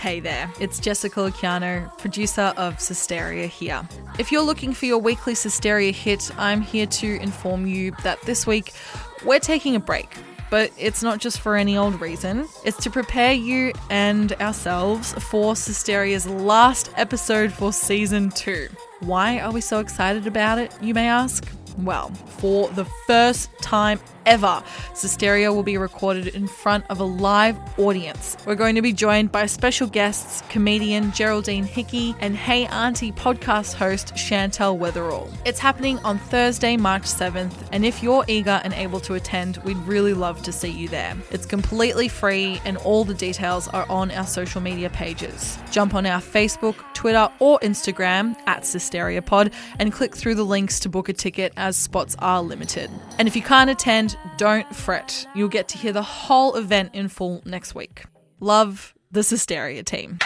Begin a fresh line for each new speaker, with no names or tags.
Hey there, it's Jessica Luciano, producer of Cysteria here. If you're looking for your weekly Cysteria hit, I'm here to inform you that this week we're taking a break. But it's not just for any old reason. It's to prepare you and ourselves for Cysteria's last episode for season two. Why are we so excited about it, you may ask? Well, for the first time ever, will be recorded in front of a live audience. We're going to be joined by special guests, comedian Geraldine Hickey and Hey Auntie podcast host Chantel Weatherall. It's happening on Thursday, March 7th, and if you're eager and able to attend, we'd really love to see you there. It's completely free, and all the details are on our social media pages. Jump on our Facebook, Twitter, or Instagram at Cysteria Pod and click through the links to book a ticket as spots are limited. And if you can't attend, don't fret. You'll get to hear the whole event in full next week. Love the Cysteria team.